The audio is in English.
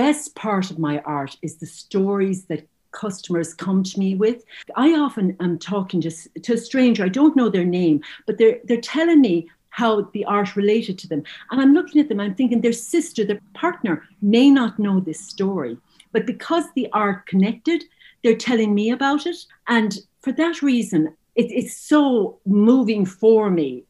best part of my art is the stories that customers come to me with. I often am talking to, to a stranger, I don't know their name, but they're, they're telling me how the art related to them. And I'm looking at them, I'm thinking their sister, their partner may not know this story. But because the art connected, they're telling me about it. And for that reason, it, it's so moving for me